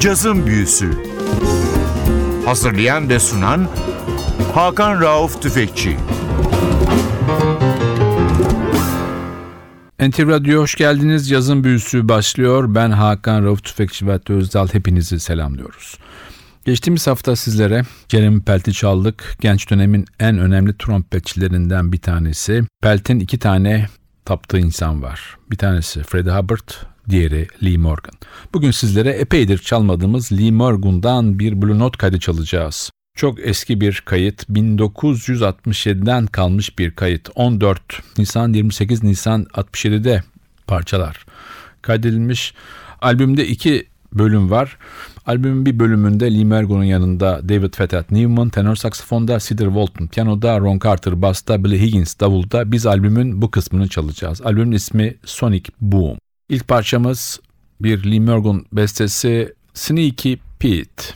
Cazın Büyüsü Hazırlayan ve sunan Hakan Rauf Tüfekçi NTV Radyo hoş geldiniz. Yazın büyüsü başlıyor. Ben Hakan Rauf Tüfekçi ve Özdal hepinizi selamlıyoruz. Geçtiğimiz hafta sizlere Jeremy Pelt'i çaldık. Genç dönemin en önemli trompetçilerinden bir tanesi. Pelt'in iki tane taptığı insan var. Bir tanesi Freddie Hubbard, diğeri Lee Morgan. Bugün sizlere epeydir çalmadığımız Lee Morgan'dan bir Blue Note kaydı çalacağız. Çok eski bir kayıt. 1967'den kalmış bir kayıt. 14 Nisan 28 Nisan 67'de parçalar kaydedilmiş. Albümde iki bölüm var. Albümün bir bölümünde Lee Mergo'nun yanında David Fethat Newman, tenor saksafonda, Cedar Walton piyanoda, Ron Carter basta, Billy Higgins davulda biz albümün bu kısmını çalacağız. Albümün ismi Sonic Boom. İlk parçamız bir Lee Morgan bestesi Sneaky Pete.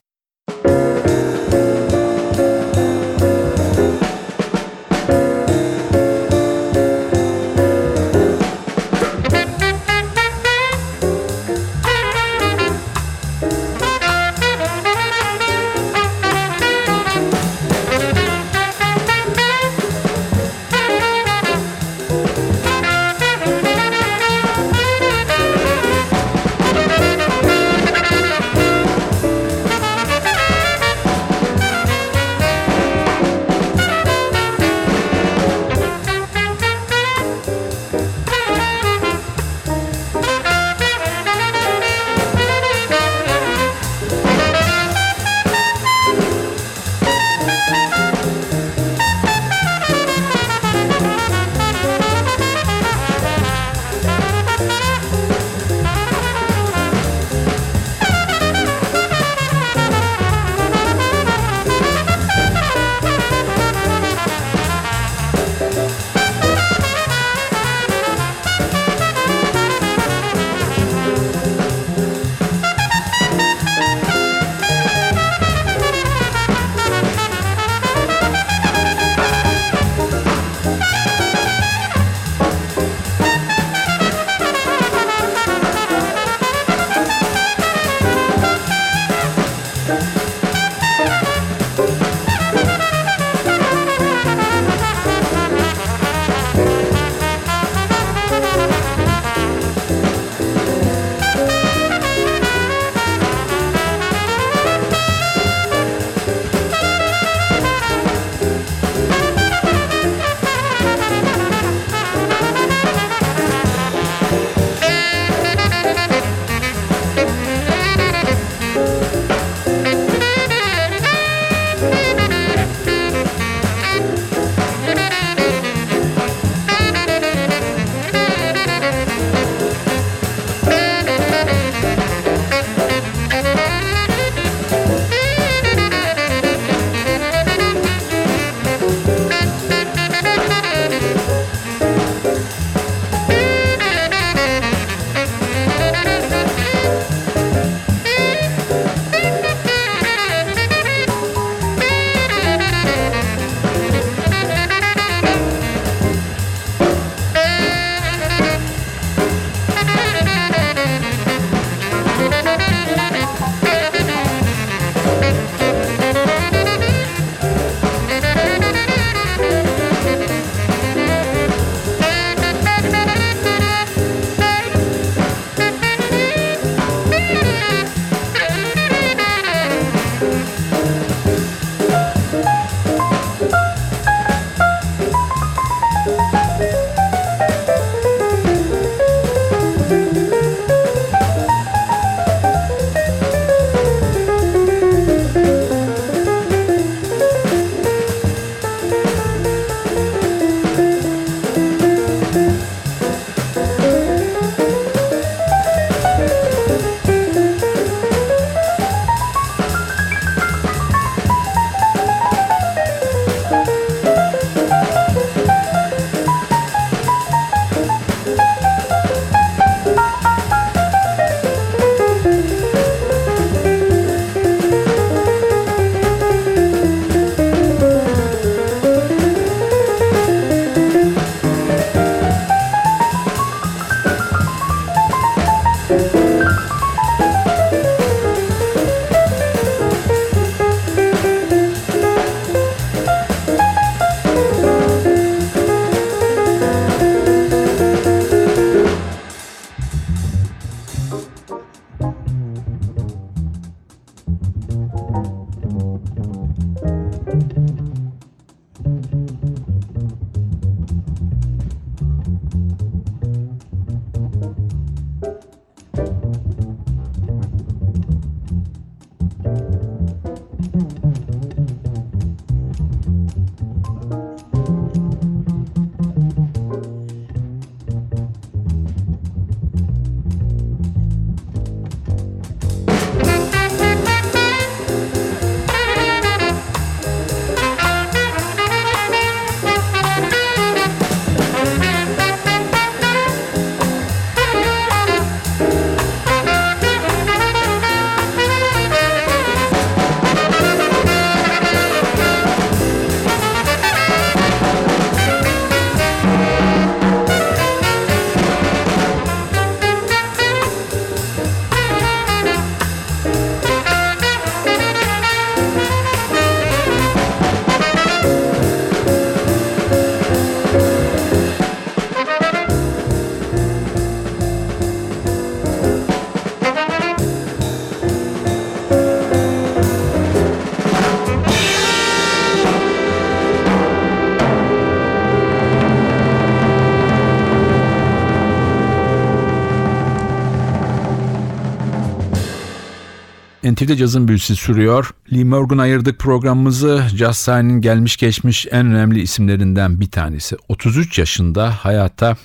NTV'de cazın büyüsü sürüyor. Lee Morgan ayırdık programımızı. Jazz sahnenin gelmiş geçmiş en önemli isimlerinden bir tanesi. 33 yaşında hayata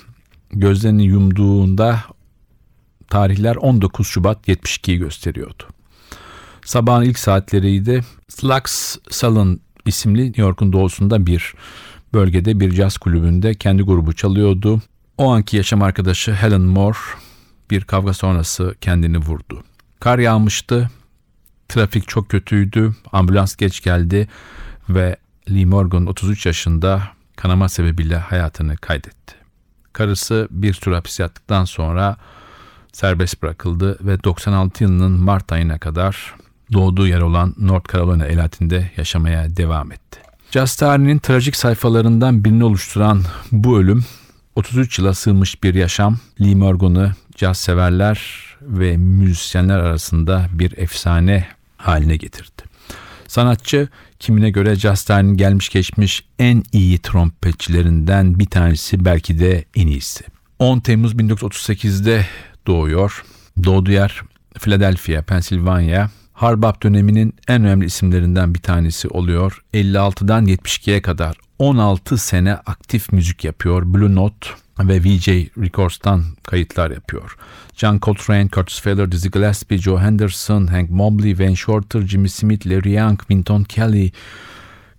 gözlerini yumduğunda tarihler 19 Şubat 72'yi gösteriyordu. Sabahın ilk saatleriydi. Slux Salon isimli New York'un doğusunda bir bölgede bir caz kulübünde kendi grubu çalıyordu. O anki yaşam arkadaşı Helen Moore bir kavga sonrası kendini vurdu. Kar yağmıştı. Trafik çok kötüydü. Ambulans geç geldi ve Lee Morgan 33 yaşında kanama sebebiyle hayatını kaydetti. Karısı bir süre hapis yattıktan sonra serbest bırakıldı ve 96 yılının Mart ayına kadar doğduğu yer olan North Carolina eyaletinde yaşamaya devam etti. Jazz tarihinin trajik sayfalarından birini oluşturan bu ölüm 33 yıla sığmış bir yaşam Lee Morgan'ı caz severler ve müzisyenler arasında bir efsane haline getirdi. Sanatçı kimine göre tarihinin gelmiş geçmiş en iyi trompetçilerinden bir tanesi belki de en iyisi. 10 Temmuz 1938'de doğuyor. Doğduğu yer Philadelphia, Pennsylvania. Harbap döneminin en önemli isimlerinden bir tanesi oluyor. 56'dan 72'ye kadar 16 sene aktif müzik yapıyor. Blue Note ve VJ Records'tan kayıtlar yapıyor. John Coltrane, Curtis Failure, Dizzy Gillespie, Joe Henderson, Hank Mobley, Wayne Shorter, Jimmy Smith, Larry Young, Winton Kelly,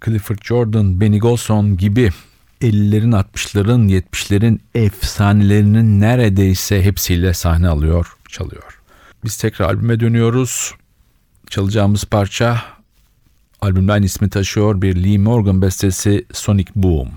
Clifford Jordan, Benny Golson gibi 50'lerin, 60'ların, 70'lerin efsanelerinin neredeyse hepsiyle sahne alıyor, çalıyor. Biz tekrar albüme dönüyoruz. Çalacağımız parça albümden ismi taşıyor bir Lee Morgan bestesi Sonic Boom.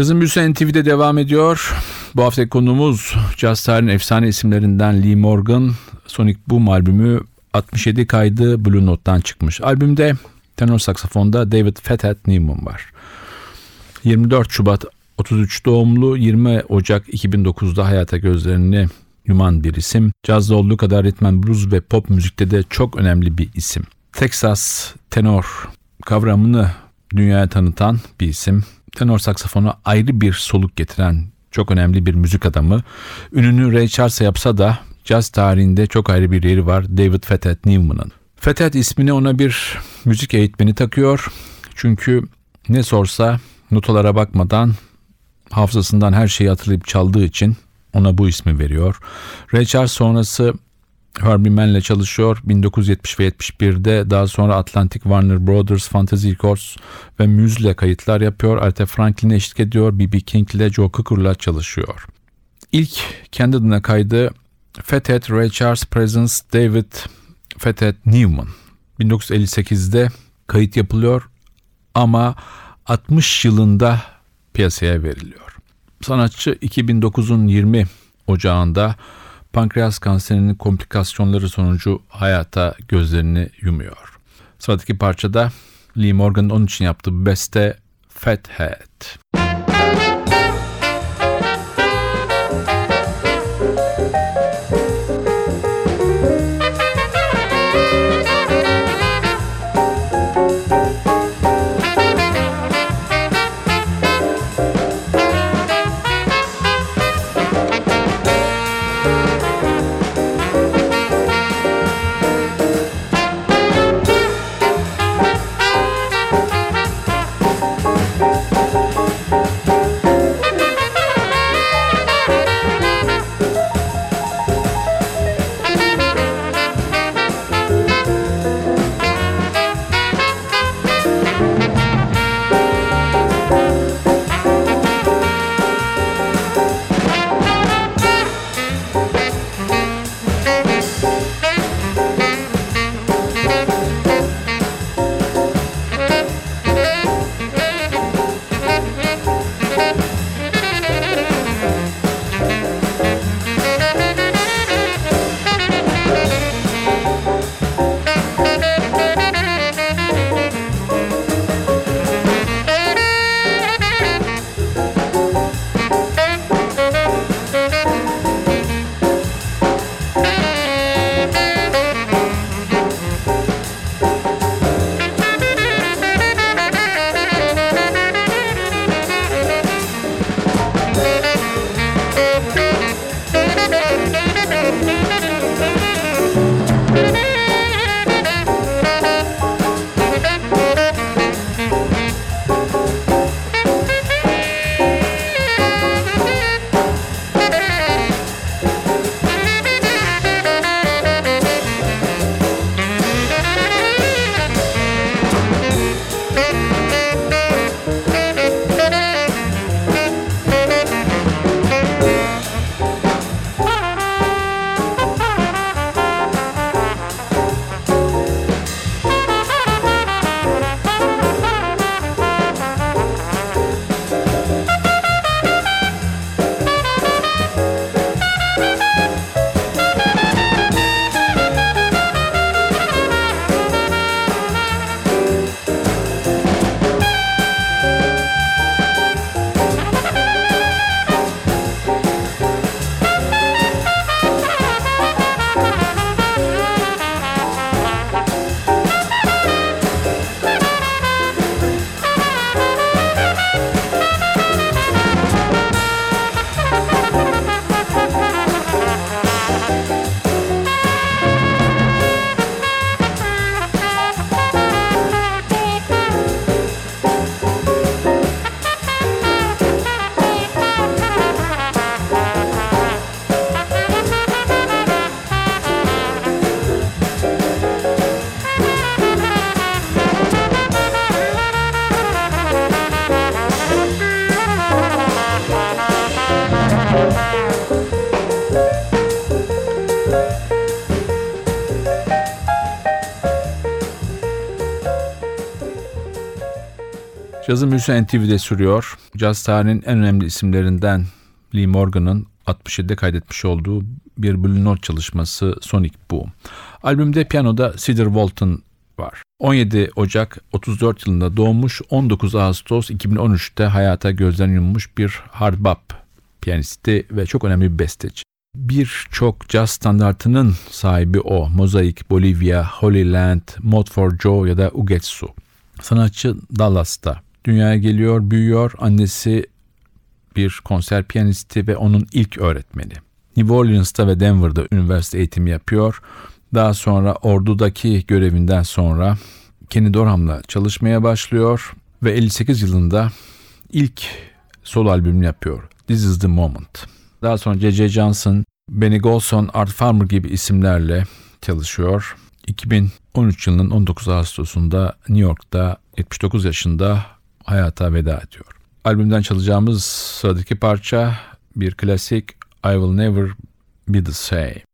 Cazın Büyüsü NTV'de devam ediyor. Bu hafta konuğumuz caz tarihinin efsane isimlerinden Lee Morgan. Sonic Boom albümü 67 kaydı Blue Note'dan çıkmış. Albümde tenor saksafonda David Fathead Newman var. 24 Şubat 33 doğumlu 20 Ocak 2009'da hayata gözlerini yuman bir isim. Cazda olduğu kadar ritmen blues ve pop müzikte de çok önemli bir isim. Texas tenor kavramını dünyaya tanıtan bir isim. Tenor saksafona ayrı bir soluk getiren çok önemli bir müzik adamı. Ününü Ray Charles'a yapsa da caz tarihinde çok ayrı bir yeri var David Fathead Newman'ın. Fathead ismini ona bir müzik eğitmeni takıyor. Çünkü ne sorsa notalara bakmadan hafızasından her şeyi hatırlayıp çaldığı için ona bu ismi veriyor. Ray Charles sonrası Herbie Mann'le çalışıyor. 1970 ve 71'de daha sonra Atlantic Warner Brothers, Fantasy Records ve Muse'le kayıtlar yapıyor. Aretha Franklin'e eşlik ediyor. B.B. King ile Joe Cooker'la çalışıyor. İlk kendi adına kaydı Fathead Ray Charles Presence David Fathead Newman. 1958'de kayıt yapılıyor ama 60 yılında piyasaya veriliyor. Sanatçı 2009'un 20 Ocağında pankreas kanserinin komplikasyonları sonucu hayata gözlerini yumuyor. Sıradaki parçada Lee Morgan'ın onun için yaptığı beste Fathead. Cazın büyüsü NTV'de sürüyor. Caz tarihinin en önemli isimlerinden Lee Morgan'ın 67'de kaydetmiş olduğu bir Blue Note çalışması Sonic Boom. Albümde piyanoda Cedar Walton var. 17 Ocak 34 yılında doğmuş 19 Ağustos 2013'te hayata gözden yummuş bir hard bop piyanisti ve çok önemli bir besteci. Birçok caz standartının sahibi o. Mosaic, Bolivia, Holy Land, Mod for Joe ya da Ugetsu. Sanatçı Dallas'ta. Dünyaya geliyor, büyüyor. Annesi bir konser piyanisti ve onun ilk öğretmeni. New Orleans'ta ve Denver'da üniversite eğitimi yapıyor. Daha sonra ordudaki görevinden sonra Kenny Dorham'la çalışmaya başlıyor ve 58 yılında ilk solo albümünü yapıyor. This is the Moment. Daha sonra J.J. Johnson, Benny Golson, Art Farmer gibi isimlerle çalışıyor. 2013 yılının 19 Ağustos'unda New York'ta 79 yaşında hayata veda ediyor. Albümden çalacağımız sıradaki parça bir klasik I Will Never Be The Same.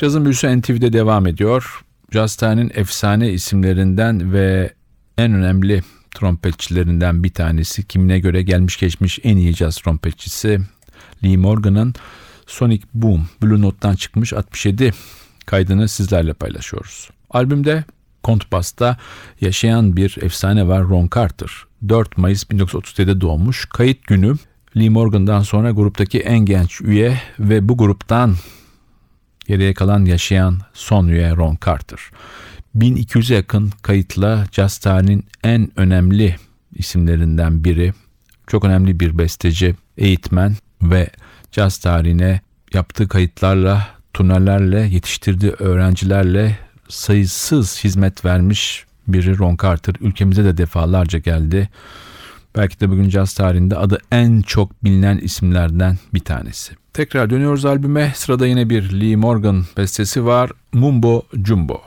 Cazın büyüsü NTV'de devam ediyor. Jazz tarihinin efsane isimlerinden ve en önemli trompetçilerinden bir tanesi. Kimine göre gelmiş geçmiş en iyi caz trompetçisi Lee Morgan'ın Sonic Boom Blue Note'dan çıkmış 67 kaydını sizlerle paylaşıyoruz. Albümde kontbasta yaşayan bir efsane var Ron Carter. 4 Mayıs 1937'de doğmuş. Kayıt günü Lee Morgan'dan sonra gruptaki en genç üye ve bu gruptan geriye kalan yaşayan son üye Ron Carter. 1200'e yakın kayıtla jazz tarihinin en önemli isimlerinden biri. Çok önemli bir besteci, eğitmen ve caz tarihine yaptığı kayıtlarla, turnelerle, yetiştirdiği öğrencilerle sayısız hizmet vermiş biri Ron Carter. Ülkemize de defalarca geldi. Belki de bugün caz tarihinde adı en çok bilinen isimlerden bir tanesi. Tekrar dönüyoruz albüme. Sırada yine bir Lee Morgan bestesi var. Mumbo Jumbo.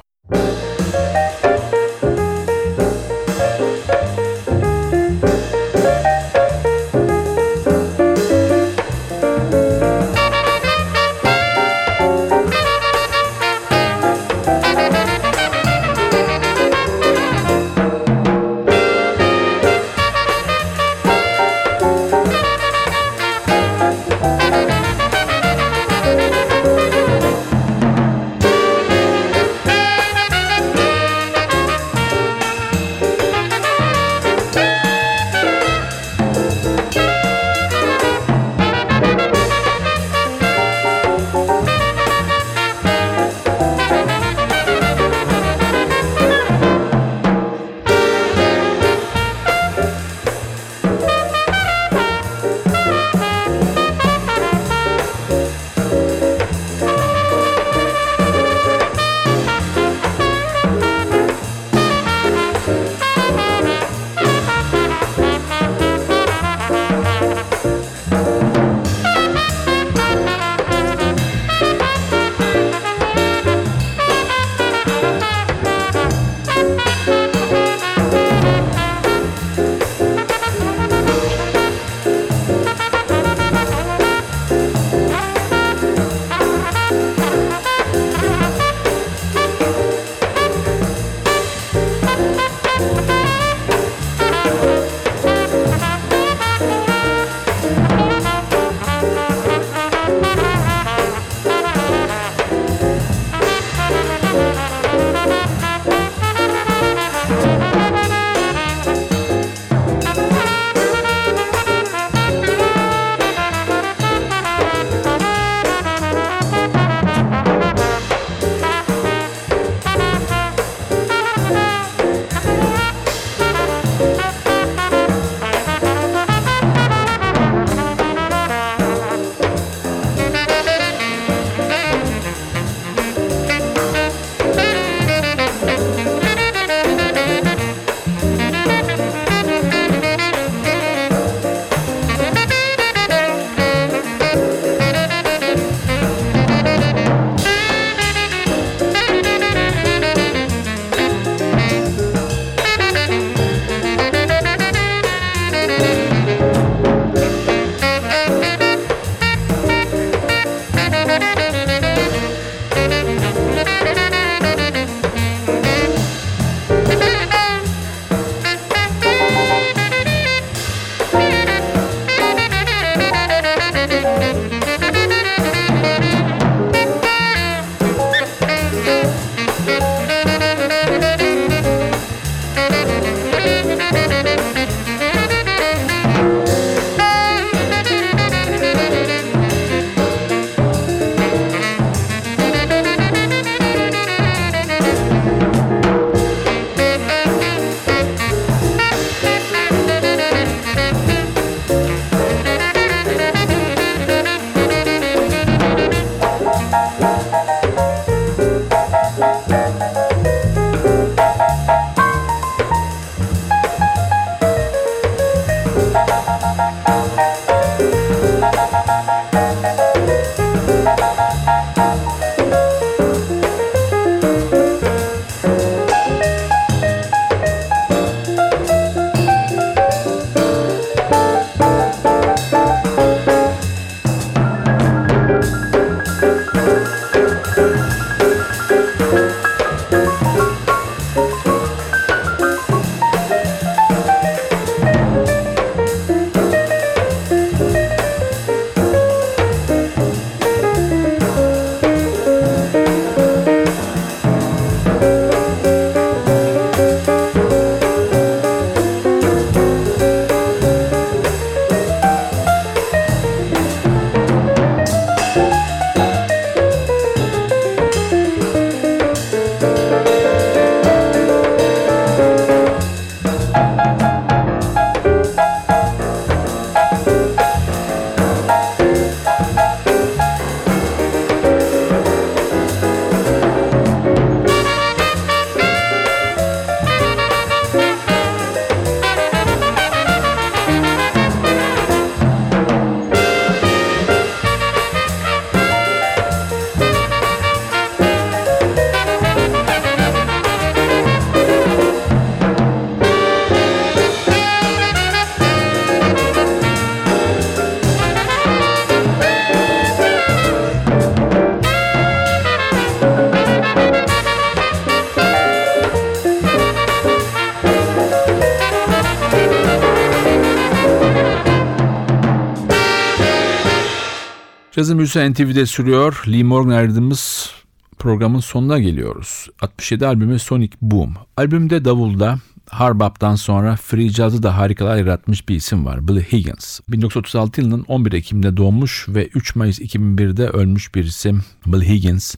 Cazın Büyüsü NTV'de sürüyor. Lee Morgan ayrıldığımız programın sonuna geliyoruz. 67 albümü Sonic Boom. Albümde davulda Harbap'tan sonra free jazz'ı da harikalar yaratmış bir isim var. Billy Higgins. 1936 yılının 11 Ekim'de doğmuş ve 3 Mayıs 2001'de ölmüş bir isim. Billy Higgins.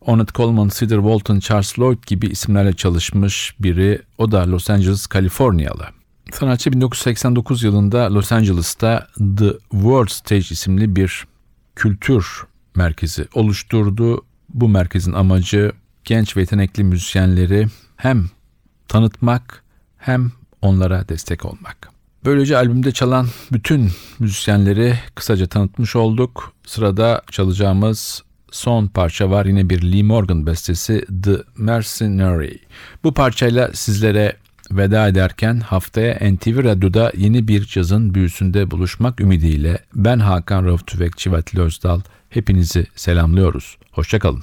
Ornette Coleman, Cedar Walton, Charles Lloyd gibi isimlerle çalışmış biri. O da Los Angeles, Kaliforniyalı. Sanatçı 1989 yılında Los Angeles'ta The World Stage isimli bir kültür merkezi oluşturdu. Bu merkezin amacı genç ve yetenekli müzisyenleri hem tanıtmak hem onlara destek olmak. Böylece albümde çalan bütün müzisyenleri kısaca tanıtmış olduk. Sırada çalacağımız son parça var. Yine bir Lee Morgan bestesi The Mercenary. Bu parçayla sizlere veda ederken haftaya NTV Radyo'da yeni bir cazın büyüsünde buluşmak ümidiyle ben Hakan Rauf Tüfek Çivatli Özdal hepinizi selamlıyoruz. Hoşçakalın.